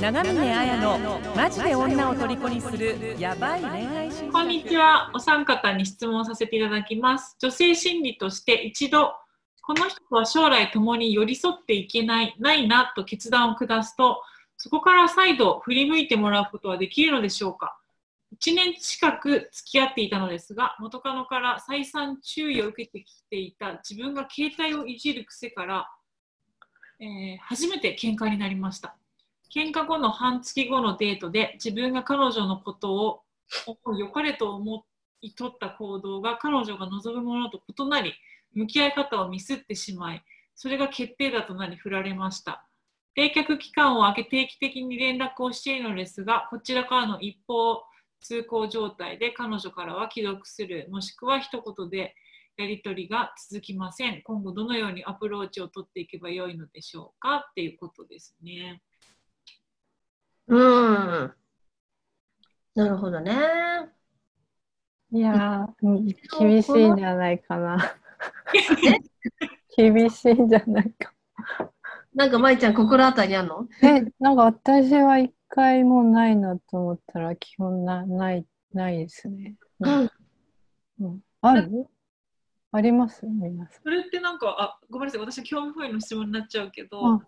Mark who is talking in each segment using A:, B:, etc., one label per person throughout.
A: 長峰彩のマジで女を虜にするヤバい恋愛心理
B: こんにちは。お三方に質問させていただきます。女性心理として一度、この人とは将来共に寄り添っていけない、ないなと決断を下すと、そこから再度振り向いてもらうことはできるのでしょうか ?1 年近く付き合っていたのですが、元カノから再三注意を受けてきていた自分が携帯をいじる癖から、えー初めて喧嘩になりました。喧嘩後の半月後のデートで自分が彼女のことを思う良かれと思い取った行動が彼女が望むものと異なり向き合い方をミスってしまいそれが決定打となり振られました。冷却期間を空け定期的に連絡をしているのですがこちらからの一方通行状態で彼女からは既読するもしくは一言でやり取りが続きません。今後どのようにアプローチを取っていけばよいのでしょうか？っていうことですね。
C: うん。なるほどね。
D: いやー、うん厳しいんじゃないかな。厳しいんじゃないか。
C: なんか、舞ちゃん、心当たりあんの？
D: え、なんか私は一回もないなと思ったら、基本なない、ないですね。
C: うん。
D: うん、ある？あります？皆さん。
B: それってなんか、あ、ごめんなさい、私は興味本位の質問になっちゃうけど、
D: うん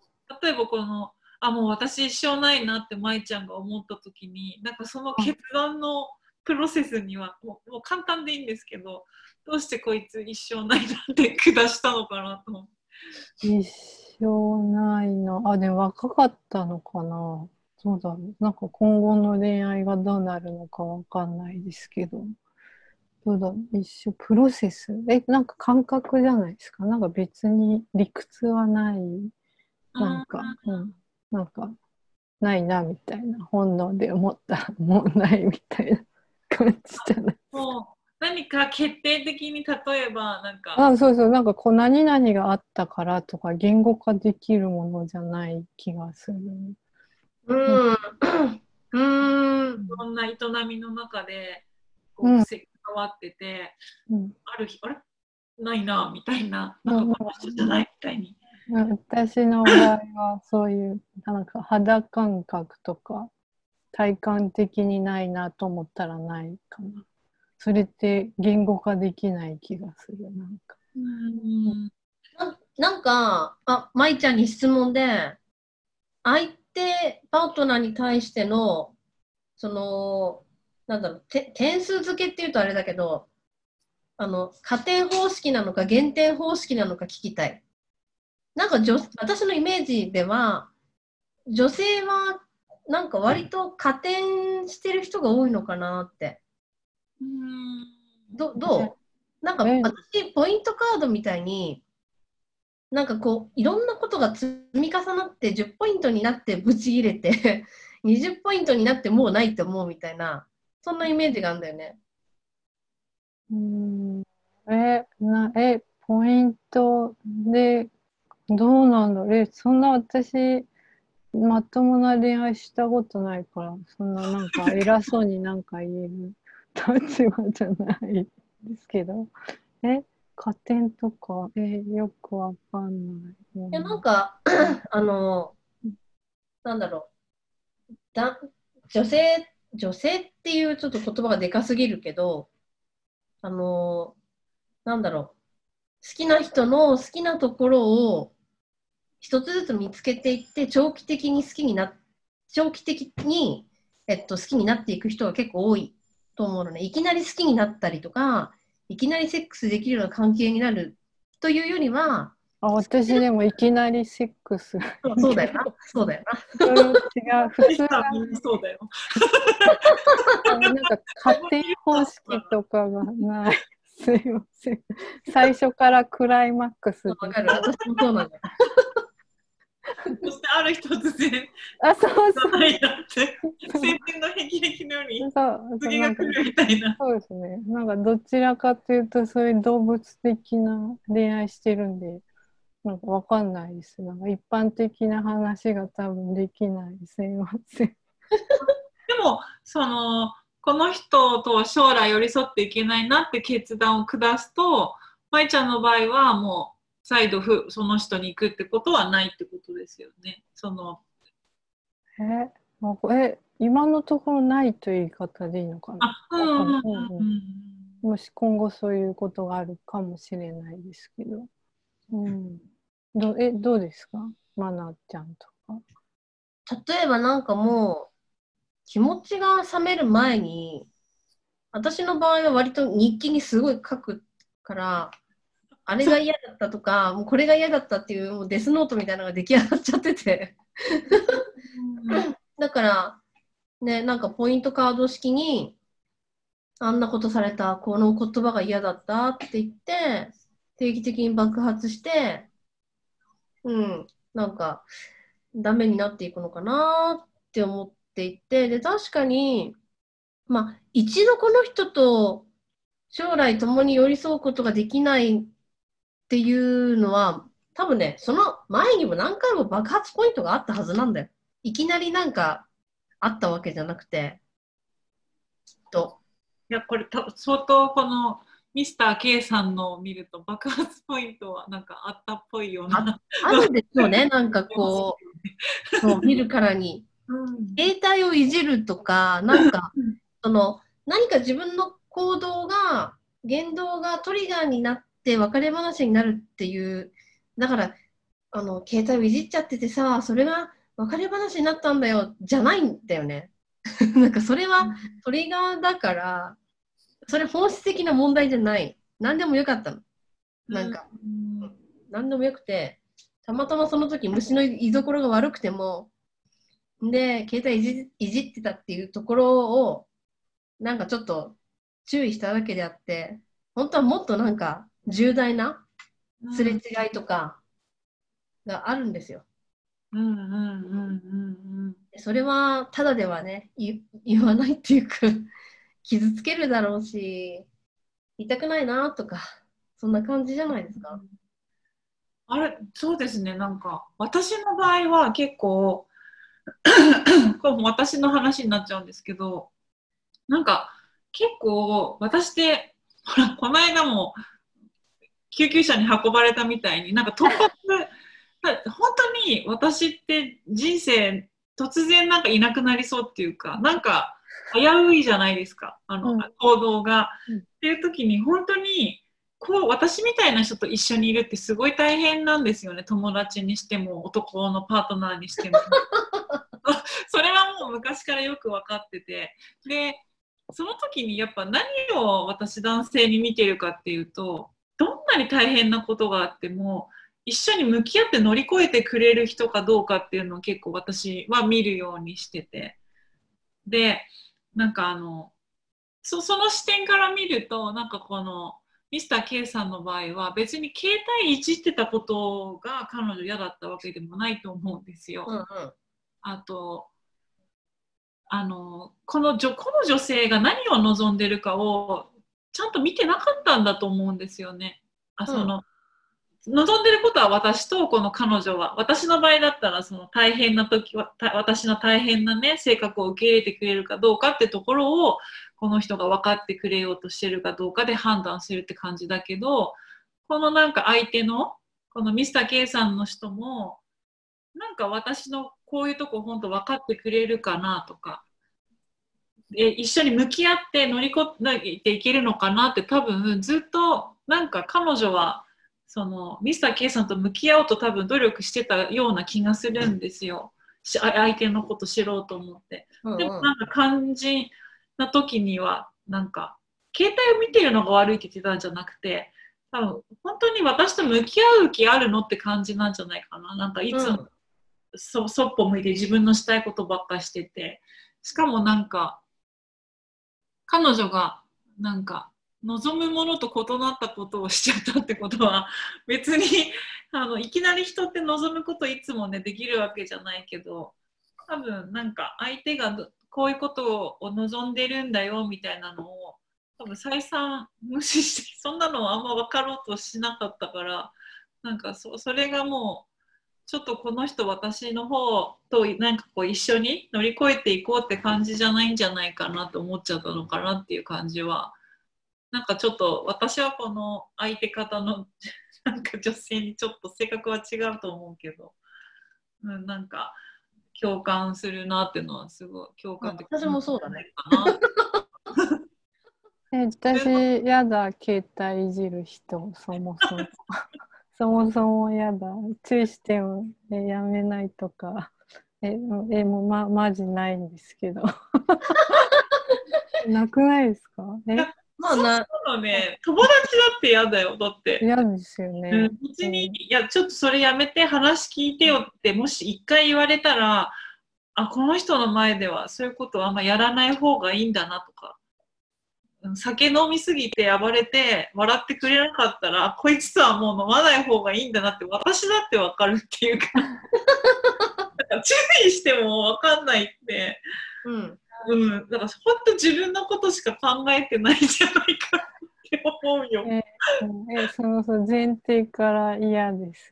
B: 例えばこの、あ、もう私一生ないなって舞ちゃんが思った時に、なんかその決断のプロセスには、もうもう簡単でいいんですけど、どうしてこいつ一生ないなって下したのかなと思って。
D: 一生ないな。あ、でも若かったのかな。そうだ。なんか今後の恋愛がどうなるのかわかんないですけど。どうだ一生プロセスえ、なんか感覚じゃないですか？なんか別に理屈はない。なんか、うん。なんか、ないなみたいな。本能で思ったら もうないみたいな 感じじゃない。
B: もう何か決定的に例えば、なんか、
D: あ、そうそう。なんかこう何々があったからとか言語化できるものじゃない気がする。
C: うん。うん。
B: いろんな営みの中で、こ
D: うん
B: う、関わってて、
D: うん
B: ある日、あれ？ないな、みたいな、なんかこの人じゃないみたいに。
D: 私の場合はそういうなんか肌感覚とか体感的にないなと思ったらないかな。それって言語化できない気がする。なんか。
B: うん
C: なんか、あ、舞ちゃんに質問で、相手、パートナーに対しての、その、なんだろう、て点数付けっていうとあれだけど、あの、加点方式なのか減点方式なのか聞きたい。なんか女、私のイメージでは、女性は、なんか割と加点してる人が多いのかなって。
B: うん。
C: どどう？なんか
D: え
C: 私、ポイントカードみたいに、なんかこう、いろんなことが積み重なって、10ポイントになってブチ切れて、20ポイントになってもうないと思うみたいな、そんなイメージがあるんだよね。
D: うーん。え、な、え、ポイントでどうなんだろうえ、そんな私、まともな恋愛したことないから、そんななんか 偉そうになんか言える 立場じゃない ですけど。え、加点とか、え、よくわかんない。
C: いや、なんか、あの、なんだろう。だ女性、女性っていうちょっと言葉がでかすぎるけど、あの、なんだろう。好きな人の好きなところを一つずつ見つけていって、長期的に好きにな、長期的に、えっと、好きになっていく人が結構多いと思うのね。いきなり好きになったりとか、いきなりセックスできるような関係になるというよりは、
D: あ、私でもいきなりセックス。
C: そうだよな。そうだよな。
D: 違う。普通は
B: そうだよ。
D: なんか加点方式とかがない。すいません。最初からクライマックスで
C: わかる。私もそうなんだよ。
B: そしてある日突然、
D: あ、そうそう。
B: じゃなって、先天の霹靂のように
D: そう
B: 次が来るみたいな。
D: そうですね。なんかどちらかというと、そういう動物的な恋愛してるんで、なんかわかんないです。なんか一般的な話が多分できない。すいません。
B: でも、その、この人と将来寄り添っていけないなって決断を下すと、舞ちゃんの場合はもう再度ふその人に行くってことはないってことですよね。その
D: え、なんかえ、今のところないという言い方でいいのかな？
B: あ、うんうんうんうん
D: もし今後そういうことがあるかもしれないですけど。うん。どえ、どうですか？マナちゃんとか。
C: 例えばなんかもう、気持ちが冷める前に、私の場合は割と日記にすごい書くから、あれが嫌だったとか、もうこれが嫌だったっていうもうデスノートみたいなのが出来上がっちゃってて。だから、ね、なんかポイントカード式に、あんなことされた、この言葉が嫌だったって言って、定期的に爆発して、うん、なんか、ダメになっていくのかなって思っていて、で、確かに、まあ、一度この人と将来共に寄り添うことができないっていうのは、多分ね、その前にも何回も爆発ポイントがあったはずなんだよ。いきなりなんかあったわけじゃなくて、きっと。
B: いや、これた相当このミスター K さんのを見ると爆発ポイントはなんかあったっぽいような。
C: あるでしょうね、なんかこう、そう見るからに。
B: うん
C: 携帯をいじるとか、なんか、その、何か自分の行動が、言動がトリガーになって別れ話になるっていう、だから、あの、携帯をいじっちゃっててさ、それが別れ話になったんだよ、じゃないんだよね。なんかそれはトリガーだから、それ本質的な問題じゃない。何でもよかったの。なんか、
B: うん
C: 何でもよくて、たまたまその時虫の居所が悪くても、で、携帯いじいじってたっていうところを、なんかちょっと注意しただけであって、本当はもっとなんか重大なすれ違いとかがあるんですよ。
B: うんうんうんうん
C: それはただではね、言言わないっていうか、傷つけるだろうし、言いたくないなとか、そんな感じじゃないですか。
B: あれ、そうですね、なんか、私の場合は結構、これも私の話になっちゃうんですけど、なんか、結構、私って、ほら、この間も、救急車に運ばれたみたいに、なんか突発、だ 本当に私って人生、突然なんかいなくなりそうっていうか、なんか危ういじゃないですか、あの、
D: うん。
B: 行動が。
D: うん。
B: っていう時に、本当に、こう私みたいな人と一緒にいるってすごい大変なんですよね。友達にしても男のパートナーにしても。それはもう昔からよく分かってて。でその時にやっぱ何を私男性に見てるかっていうとどんなに大変なことがあっても一緒に向き合って乗り越えてくれる人かどうかっていうのを結構私は見るようにしててでなんかあのそその視点から見るとなんかこのミスター K さんの場合は別に携帯いじってたことが彼女嫌だったわけでもないと思うんですよ。
C: うんうん。
B: あとあのこの女この女性が何を望んでるかをちゃんと見てなかったんだと思うんですよね。あその、望んでることは私とこの彼女は私の場合だったらその大変な時はた私の大変なね性格を受け入れてくれるかどうかってところをこの人が分かってくれようとしてるかどうかで判断するって感じだけどこのなんか相手のこのミスター K さんの人もなんか私のこういうとこ本当分かってくれるかなとかで一緒に向き合って乗り越えていけるのかなって多分ずっとなんか彼女はそのミスター K さんと向き合おうと多分努力してたような気がするんですよ。し相手のこと知ろうと思って。
C: うんうん
B: でもなんか肝心な時にはなんか携帯を見てるのが悪いって言ってたんじゃなくて多分本当に私と向き合う気あるのって感じなんじゃないかな。なんかいつも、
C: うん
B: そそっぽ向いて自分のしたいことばっかしててしかもなんか彼女がなんか望むものと異なったことをしちゃったってことは 別にあのいきなり人って望むこといつもねできるわけじゃないけど多分なんか相手がこういうことを望んでるんだよみたいなのを多分再三無視してそんなのあんま分かろうとしなかったからなんかそそれがもうちょっとこの人私の方となんかこう一緒に乗り越えていこうって感じじゃないんじゃないかなと思っちゃったのかなっていう感じはなんかちょっと私はこの相手方の なんか女性にちょっと性格は違うと思うけど、うん、なんか共感するなっていうのはすごい共感的
C: 私もそうだね。
B: かな。
D: え私、やだ、携帯いじる人、そもそも。そもそもやだ。注意しても、えやめないとか。え、えもう、ま、マジないんですけど。なくないですか？え？
C: まあな、
B: そうだね、友達だって嫌だよ、だって。
D: 嫌ですよね。
B: うん、別に、いや、ちょっとそれやめて話聞いてよって、もし一回言われたら、あ、この人の前ではそういうことはあんまやらない方がいいんだなとか、うん酒飲みすぎて暴れて笑ってくれなかったら、あこいつとはもう飲まない方がいいんだなって、私だってわかるっていうか、注意してもわかんないって、
C: うん。
B: うん、だから本当自分のことしか考えてないんじゃないかって思うよ。
D: えうんえそのその前提から嫌です。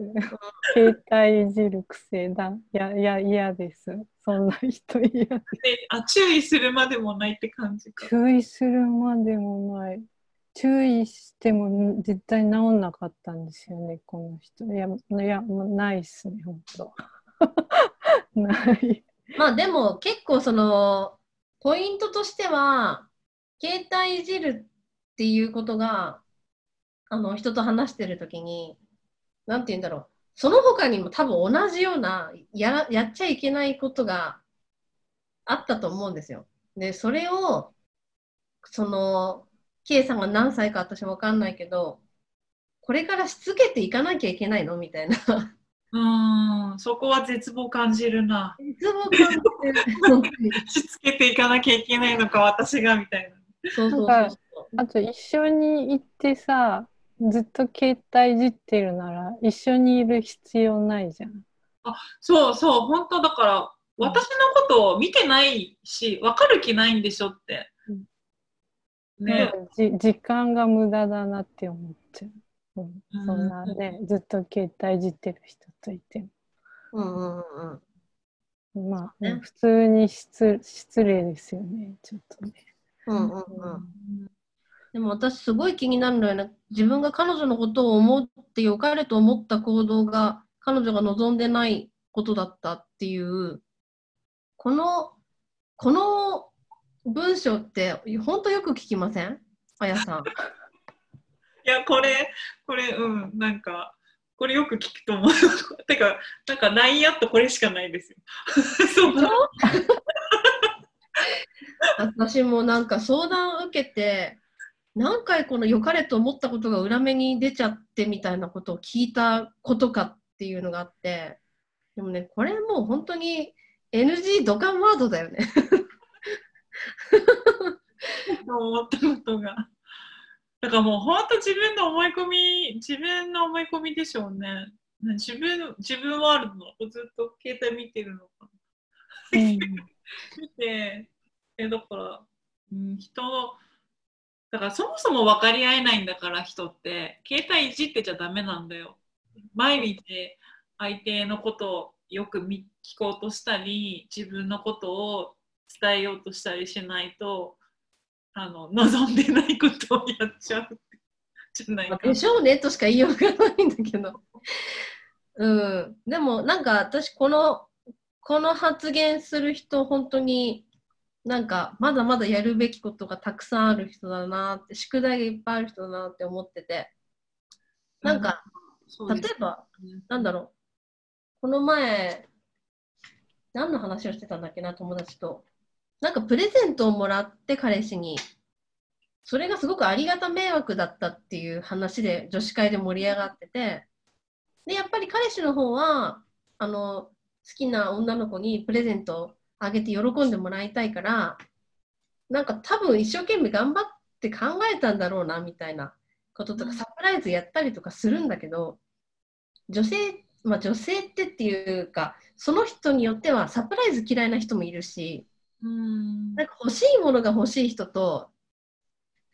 D: 携帯いじる癖だ。いや、いや、嫌です。そんな人嫌で
B: あ注意するまでもないって感じか。
D: 注意するまでもない。注意しても絶対治んなかったんですよね、この人。いや、いやもうないっすね、本当。ない。
C: まあでも結構その、ポイントとしては、携帯いじるっていうことが、あの、人と話してるときに、なんて言うんだろう。その他にも多分同じようなやら、やっちゃいけないことがあったと思うんですよ。で、それを、その、K さんが何歳か私もわかんないけど、これからしつけていかなきゃいけないのみたいな。
B: うーん、そこは絶望感じるな。
C: いつも感じてる
B: しつけていかなきゃいけないのか、私がみたいな。
C: そうそうそうそう。
D: あと一緒に行ってさ、ずっと携帯いじってるなら一緒にいる必要ないじゃん。
B: そうそう、本当だから、私のことを見てないし、分かる気ないんでしょって。ね。
D: じ時間が無駄だなって思っちゃう。うん
B: うん
D: そんなね、ずっと携帯いじってる人といて
C: うんうんうんうん。
D: も。まあ、
C: ね
D: うん普通に失失礼ですよね、ちょっとね。
C: うんうんうん。でも私すごい気になるのよね。自分が彼女のことを思って良かれと思った行動が彼女が望んでないことだったっていう、この、この文章って本当よく聞きません？あやさん。
B: いや、これ、これ、うん、なんか、これよく聞くと思う。てか、なんか LINE アットこれしかないですよ。そう
C: 私もなんか相談を受けて、何回この良かれと思ったことが裏目に出ちゃってみたいなことを聞いたことかっていうのがあって、でもね、これもう本当に NG ドカンワードだよね。
B: 思ったことが。だからもう本当自分の思い込み、自分の思い込みでしょうね。自分、自分はあるの。ずっと携帯見てるのかな。見て、え、だから、うん、人の、だからそもそも分かり合えないんだから人って、携帯いじってちゃダメなんだよ。毎日相手のことをよく見聞こうとしたり、自分のことを伝えようとしたりしないと、あの望んでないことをやっちゃうじゃないか
C: でしょうねとしか言いようがないんだけど。うん。でもなんか私この、この発言する人本当になんかまだまだやるべきことがたくさんある人だなって、宿題がいっぱいある人だなって思ってて。なんか、
B: そうです
C: 例えば、なんだろう。この前、何の話をしてたんだっけな、友達と。なんかプレゼントをもらって彼氏に、それがすごくありがた迷惑だったっていう話で女子会で盛り上がってて、で、やっぱり彼氏の方は、あの、好きな女の子にプレゼントをあげて喜んでもらいたいから、なんか多分一生懸命頑張って考えたんだろうな、みたいなこととか、サプライズやったりとかするんだけど、女性、まあ女性ってっていうか、その人によってはサプライズ嫌いな人もいるし、
B: うん
C: なんか欲しいものが欲しい人と、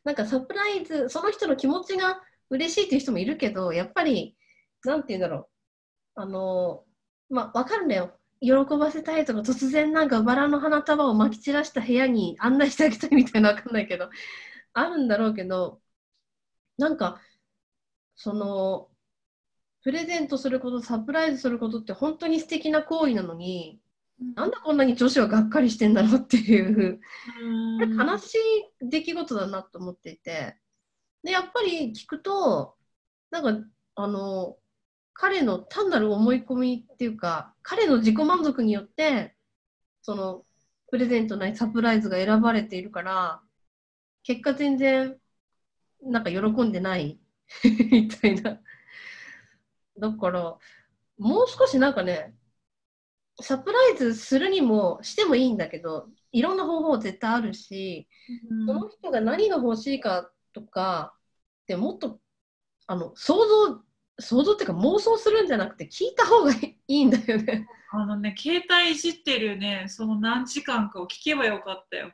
C: なんかサプライズ、その人の気持ちが嬉しいっていう人もいるけど、やっぱり、なんて言うんだろう。あの、まあ、わかるんだよ。喜ばせたいとか、突然なんかバラの花束を撒き散らした部屋に案内してあげたいみたいなわかんないけど、あるんだろうけど、なんか、その、プレゼントすること、サプライズすることって本当に素敵な行為なのに、なんでこんなに女子はがっかりしてんだろうっていう、
B: うん。
C: 悲しい出来事だなと思っていて、で、やっぱり聞くと、なんか、あの、彼の単なる思い込みっていうか、彼の自己満足によって、その、プレゼントないサプライズが選ばれているから、結果全然、なんか喜んでない みたいな。だから、もう少しなんかね、サプライズするにもしてもいいんだけど、いろんな方法絶対あるし、
B: うん
C: その人が何が欲しいかとかってもっとあの想像想像っていうか妄想するんじゃなくて聞いた方がいいんだよね。
B: あのね、携帯いじってるね、その何時間かを聞けばよかったよ。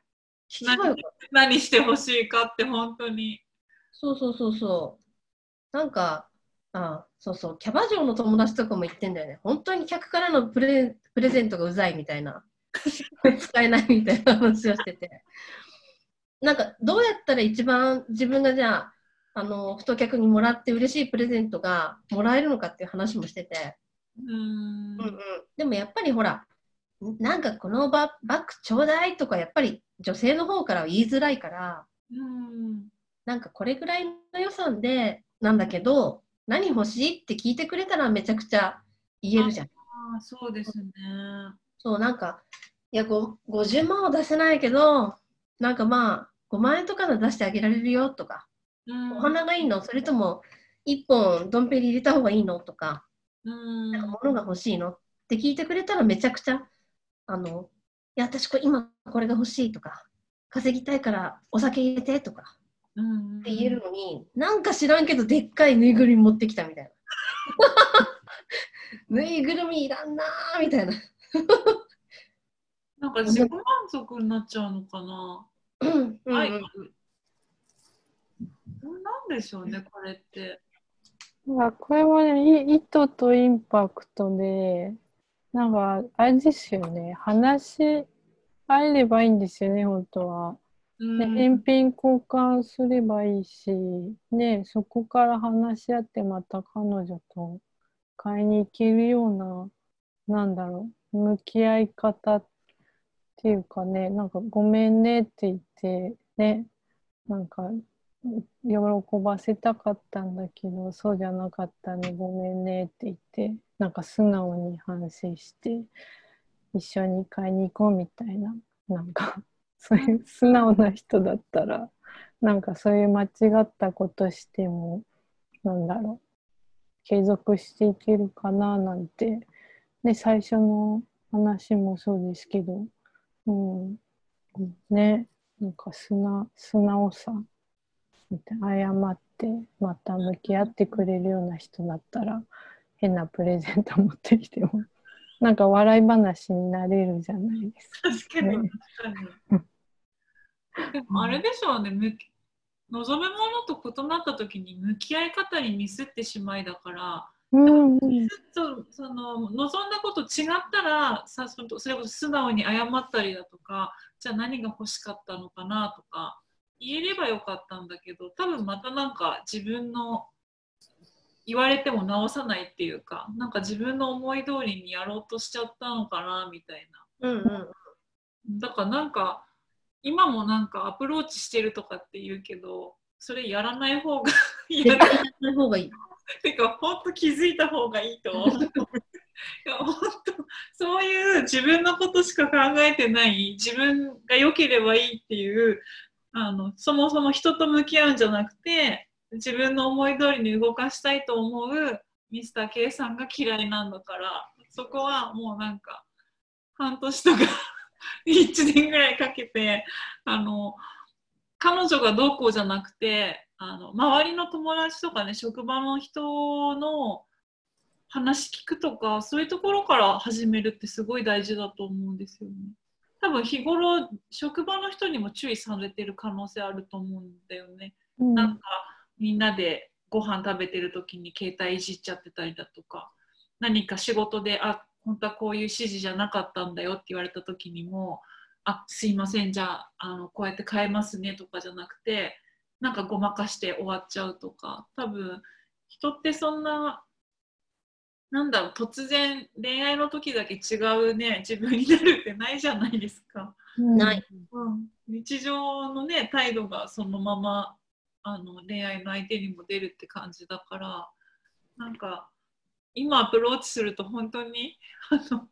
C: 聞けばよかった
B: 何してほしいかって本当に。
C: そうそうそうそう。なんかあそうそうキャバ嬢の友達とかも言ってんだよね。本当に客からのプレプレゼントがうざいみたいな 使えないみたいな話をしてて。なんかどうやったら一番自分がじゃああの太客にもらって嬉しいプレゼントがもらえるのかっていう話もしてて。
B: うん
C: うんうん、でもやっぱりほら、なんかこのババッグちょうだいとか、やっぱり女性の方からは言いづらいから、
B: うん
C: なんかこれぐらいの予算でなんだけど、何欲しいって聞いてくれたらめちゃくちゃ言えるじゃん。
B: ああそうですね。
C: そう、なんか、いや、ご50万は出せないけど、なんかまあ、5万円とかの出してあげられるよとか、
B: うん
C: お花がいいの？それとも1本ドンペリ入れた方がいいの？とか、
B: うん。
C: なんか物が欲しいの？って聞いてくれたらめちゃくちゃ、あの、いや、私これ今これが欲しいとか、稼ぎたいからお酒入れてとか。
B: うん
C: って言えるのに、なんか知らんけどでっかいぬいぐるみ持ってきたみたいな。ぬいぐるみいらんなーみたいな。
B: なんか自己満足になっちゃうのかな。
C: うんうん
B: はい。
C: うん
B: なんでしょうね、これって。
D: まあこれはね、い意図とインパクトで、なんか、あれですよね、話し合えればいいんですよね、本当は。
B: うん
D: で、返品交換すればいいし、ね、そこから話し合ってまた彼女と買いに行けるような、なんだろう、向き合い方っていうかね、なんかごめんねって言って、ね、なんか喜ばせたかったんだけど、そうじゃなかったね、ごめんねって言って、なんか素直に反省して、一緒に買いに行こうみたいな、なんか、そういう素直な人だったら、なんかそういう間違ったことしても、なんだろう、継続していけるかななんて、で、最初の話もそうですけど、うん、ね、なんか素直素直さ、謝って、また向き合ってくれるような人だったら、変なプレゼント持ってきても、なんか笑い話になれるじゃないですか。
B: 確かに、確かに。でもあれでしょうね、望むものと異なった時に向き合い方にミスってしまいだから、
D: うんうん
B: そその望んだこと違ったらさそれこそ素直に謝ったりだとかじゃあ何が欲しかったのかなとか言えればよかったんだけど多分またなんか自分の言われても直さないっていうかなんか自分の思い通りにやろうとしちゃったのかなみたいな
C: うんうん
B: だからなんか今もなんかアプローチしてるとかって言うけどそれやらない方が
C: やらない方がいい。
B: てか本当気づいた方がいいと思う。いや本当そういう自分のことしか考えてない自分が良ければいいっていうあのそもそも人と向き合うんじゃなくて自分の思い通りに動かしたいと思うミスター K さんが嫌いなんだからそこはもうなんか半年とか 1年ぐらいかけてあの彼女がどうこうじゃなくてあの周りの友達とかね職場の人の話聞くとかそういうところから始めるってすごい大事だと思うんですよね。多分日頃職場の人にも注意されてる可能性あると思うんだよね。
D: うん
B: なんかみんなでご飯食べてる時に携帯いじっちゃってたりだとか何か仕事であ本当はこういう指示じゃなかったんだよって言われた時にもあすいませんじゃああのこうやって変えますねとかじゃなくてなんかごまかして終わっちゃうとか多分人ってそんななんだろう突然恋愛の時だけ違うね自分になるってないじゃないですか。
C: ない。
B: うん、日常のね態度がそのままあの恋愛の相手にも出るって感じだからなんか今アプローチすると本当にあの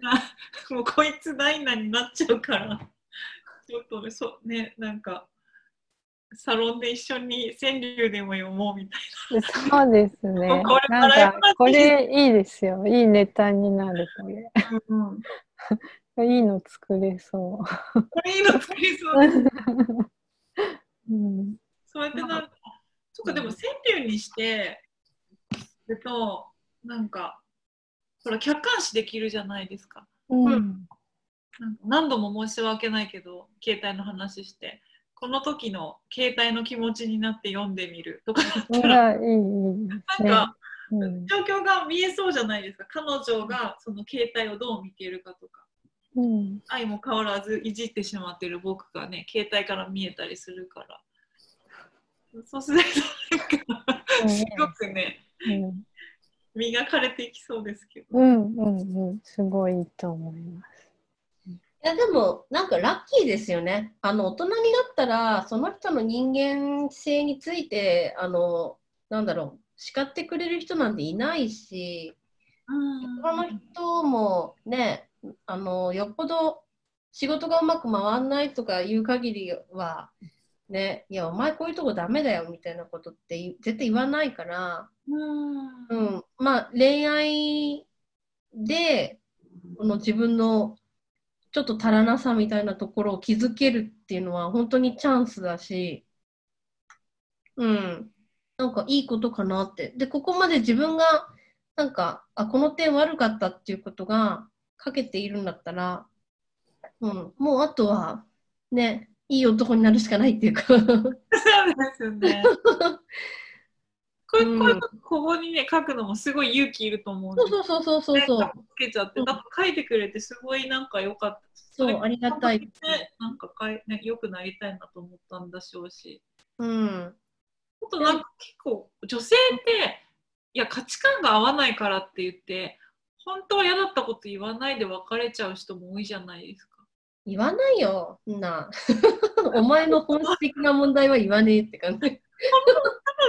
B: なもうこいつダイナになっちゃうからちょっとねそねなんかサロンで一緒に川柳でも読もうみたい
D: そうですね。
B: これ
D: なんか、これいいですよ。いいネタになる、これ。
B: な、うん、
D: いいの作れそ
B: これいいの作りそうです
D: う。うん。
B: そうやってなんか、そっか、でも川柳にしてると、なんか、ほら、客観視できるじゃないですか。
D: うん。
B: なんか何度も申し訳ないけど、携帯の話して、この時の携帯の気持ちになって読んでみるとかだったら、
D: いい、いい。
B: なんか、
D: うん。
B: 状況が見えそうじゃないですか。彼女がその携帯をどう見ているかとか。
D: うん。
B: 愛も変わらずいじってしまってる僕がね、携帯から見えたりするから。そうすると、すごくね、
D: うん。
B: 磨かれていきそうですけど。
D: うん。うん。うん。すごいと思います。
C: いやでもなんかラッキーですよね。あの大人になったらその人の人間性についてあのなんだろう叱ってくれる人なんていないし他の人もねあのよっぽど仕事がうまく回んないとかいう限りはねいやお前こういうとこダメだよみたいなことって言絶対言わないから、
B: うん。
C: うん、まあ恋愛でこの自分のちょっと足らなさみたいなところを気づけるっていうのは本当にチャンスだし、うん、なんかいいことかなって。で、ここまで自分がなんか、あ、この点悪かったっていうことが書けているんだったら、うん、もうあとはね、いい男になるしかないっていうか、
B: そうですよね。こういう
C: うん
B: こここにね書くのもすごい勇気いると思うんです
C: そうそうそうそうそうそう。
B: つけちゃって、なんか書いてくれてすごいなんか良かった。
C: そうありがたい
B: ね、なんかかい、ね、良くなりたいなと思ったんだしょうし。
C: うん。
B: あとなんか結構女性っていや価値観が合わないからって言って本当は嫌だったこと言わないで別れちゃう人も多いじゃないですか。
C: 言わないよ、な。お前の本質的な問題は言わねえって感じ。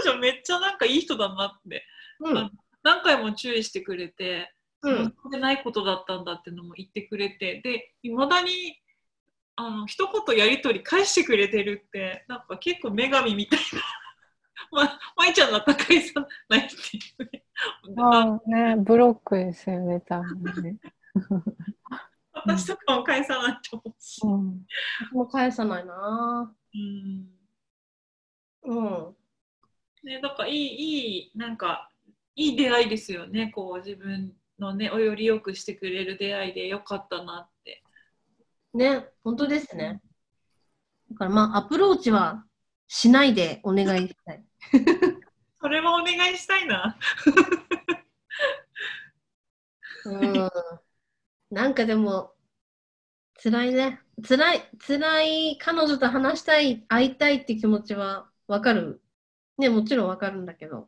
B: 彼女めっちゃなんかいい人だなって
C: うん。
B: 何回も注意してくれて、
C: うん。
B: でないことだったんだっていうのも言ってくれてでいまだにあの一言やり取り返してくれてるってなんか結構女神みたいな。ま、舞ちゃんだったら返さないっていうね。
D: ああ、ね、ブロックですよね、多分ね。
B: 私とかも返さないと思うし。
D: うん。
C: 私も返さないな
B: うん
C: うん。
B: ね、だからいい、いい、なんか、いい出会いですよね。こう、自分のね、およりよくしてくれる出会いでよかったなって。
C: ね、本当ですね。だからまあ、アプローチはしないでお願いしたい。
B: それもお願いしたいな。
C: うん。なんかでも、辛いね。辛い、辛い、彼女と話したい、会いたいって気持ちはわかる。ね、もちろんわかるんだけど。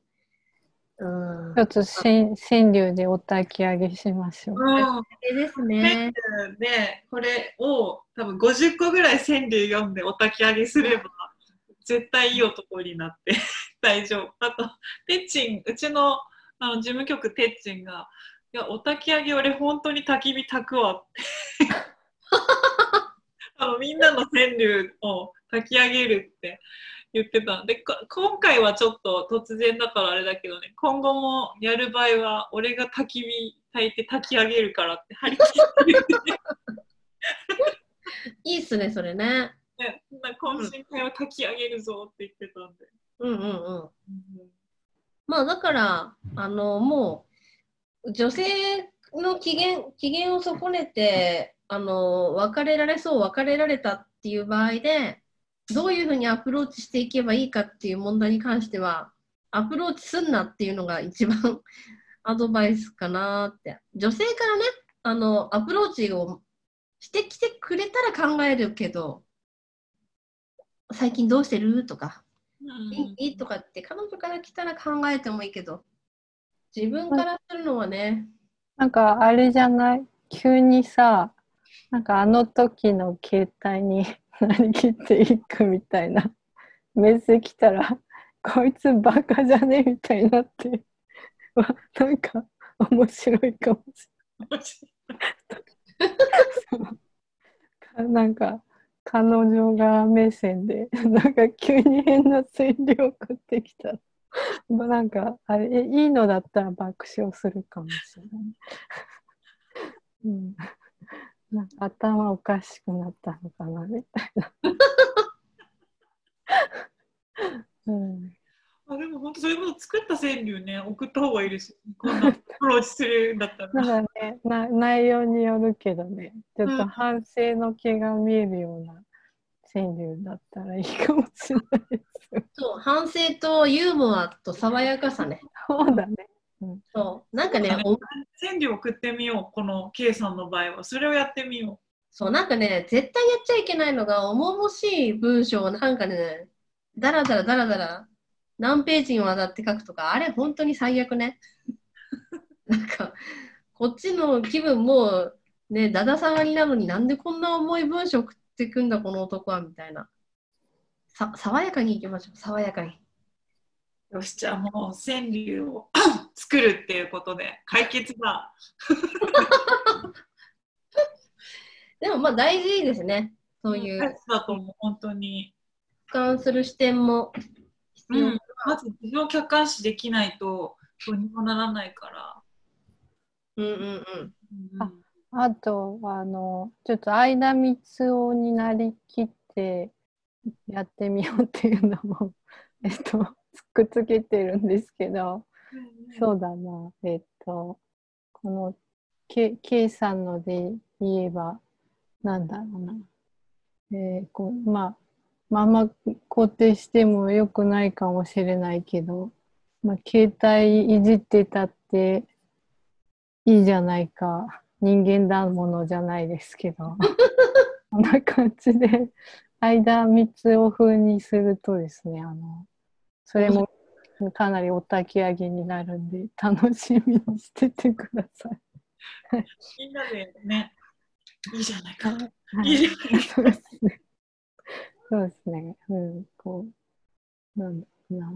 C: うん。
D: ちょっとし川柳でお焚き上げしましょう。
B: うん。
C: えですね。
B: で、これを多分50個ぐらい川柳読んでお焚き上げすれば、絶対いい男になって 大丈夫。あと、てっちん、うちのあの事務局てっちんが、いや、お焚き上げ俺本当に焚き火焚くわって。あのみんなの川柳を焚き上げるって言ってたでこ今回はちょっと突然だからあれだけどね今後もやる場合は俺が焚き火焚いて焚き上げるからって張り切って
C: いいっすね、それね。
B: ね、懇親会を焚き上げるぞって言ってたんで。
C: うんうんうん。まあだから、あの、もう、女性の機嫌、機嫌を損ねて、あの、別れられそう、別れられたっていう場合で、どういうふうにアプローチしていけばいいかっていう問題に関しては、アプローチすんなっていうのが一番 アドバイスかなって。女性からね、あの、アプローチをしてきてくれたら考えるけど、最近どうしてる？とか、
B: うん。
C: いい？とかって彼女から来たら考えてもいいけど、自分からするのはね、
D: なんかあれじゃない？急にさ、なんかあの時の携帯になりきっていくみたいなメッセージ来たら、こいつバカじゃねみたいになって、わなんか面白いかもしれない。なんか彼女が目線で、なんか急に変な推理送ってきたら。まあなんかあれえいいのだったら爆笑するかもしれない。うん、頭おかしくなったのかなみたいな。うん、
B: あでも本当そういうもの作った川柳ね送った方がいいですよ。こんなアプローチするんだったら。
D: ただねな内容によるけどねちょっと反省の気が見えるような川柳だったらいいかもしれないですよ。
C: そう反省とユーモアと爽やかさね。
D: そうだね。
C: そうなんかね、お
B: 川柳送ってみよう、この K さんの場合は。それをやってみよ
C: そうなんかね、絶対やっちゃいけないのが、重々しい文章をなんかね、だらだらだらだら何ページにわたって書くとか、あれ本当に最悪ね。なんか、こっちの気分もね、だだ下がりなのになんでこんな重い文章送ってくんだ、この男は、みたいな。さ爽やかにいきましょう、爽やかに。
B: う。よし、じゃあもう川柳を 作るっていうことで解決だ。
C: でもまあ大事ですね。そういう
B: 大事だと思う、本当に。
C: 俯瞰する視点も必要。
B: うん、まず自分を客観視できないとどうにもならないから。
C: うんうんうん。
B: うん
D: あと、あの、ちょっと相田光雄になりきってやってみようっていうのも、えっと、くっつけてるんですけど、そうだな、えっと、この、K, K さんので言えば、なんだろうな。えーこうまあ、まあんま肯定してもよくないかもしれないけど、まあ、携帯いじってたっていいじゃないか。人間だものじゃないですけど。こんな感じで、間三つを風にするとですね、あの、それもかなりお焚き上げになるんで、楽しみにしててください。
B: みんなでね、いいじゃないか。
D: はい
B: いいじゃないか。
D: そうですね。そうですね。うん、こう、なんだろうな。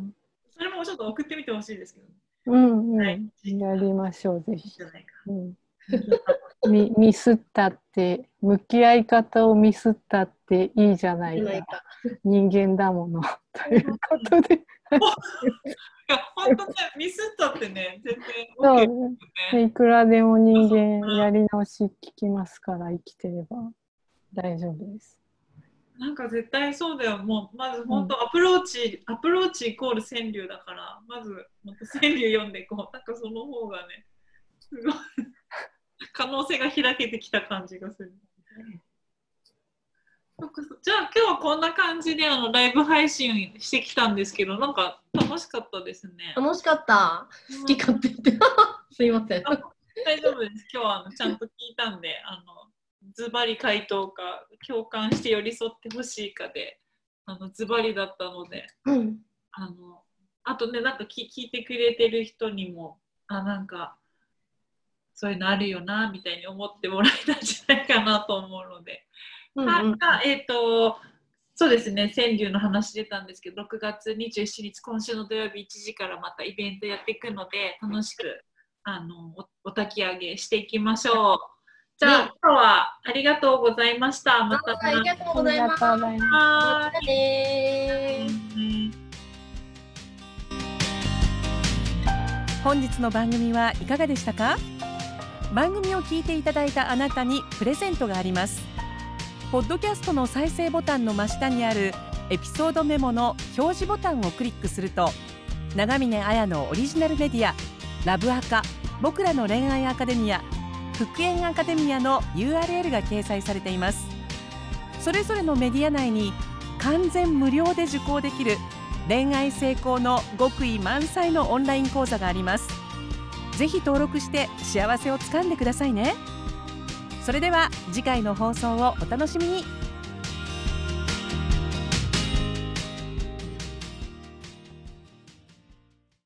B: それもちょっと送ってみてほしいですけど、ね、
D: うんうん、
B: はい
D: やりましょう、ぜ
B: いい
D: ひ。
B: じゃないか。
D: うん、み ミスったって、向き合い方をミスったっていいじゃないか。
C: じゃないか。
D: 人間だもの。ということで。
B: 本当ね、ミスったってね、全然
D: そ
B: OK
D: う。いくらでも人間やり直しききますから、生きてれば大丈夫です。
B: なんか絶対そうだよ。もう、まず本当アプローチ、アプローチイコール川柳だから、まず、川柳詠んでいこう。なんかその方がね、すごい、可能性が開けてきた感じがする。じゃあ今日はこんな感じであのライブ配信してきたんですけど、なんか楽しかったですね。
C: 楽しかった？好き勝手言って。すいません。
B: 大丈夫です。今日はあのちゃんと聞いたんで、あのズバリ回答か共感して寄り添ってほしいかで、あのズバリだったので、
C: うん。
B: あのあとねなんか聞聞いてくれてる人にもあなんかそういうのあるよなみたいに思ってもらえたんじゃないかなと思うので、
C: うんうん
B: はいあえっ、とそうですね川柳の話出たんですけど6月27日今週の土曜日1時からまたイベントやっていくので楽しくあのおお焚き上げしていきましょう。じゃあ、
C: ね
B: 今日はありがとうございました。また
C: ありがとうご
D: あり
C: ざいます。
D: がとうございます。
B: は
C: またね
A: 本日の番組はいかがでしたか？番組を聞いていただいたあなたにプレゼントがありますポッドキャストの再生ボタンの真下にあるエピソードメモの表示ボタンをクリックすると長峰綾のオリジナルメディアラブアカ僕らの恋愛アカデミア復縁アカデミアの URL が掲載されています。それぞれのメディア内に完全無料で受講できる恋愛成功の極意満載のオンライン講座があります。ぜひ登録して幸せをつかんでくださいね。それでは次回の放送をお楽しみに。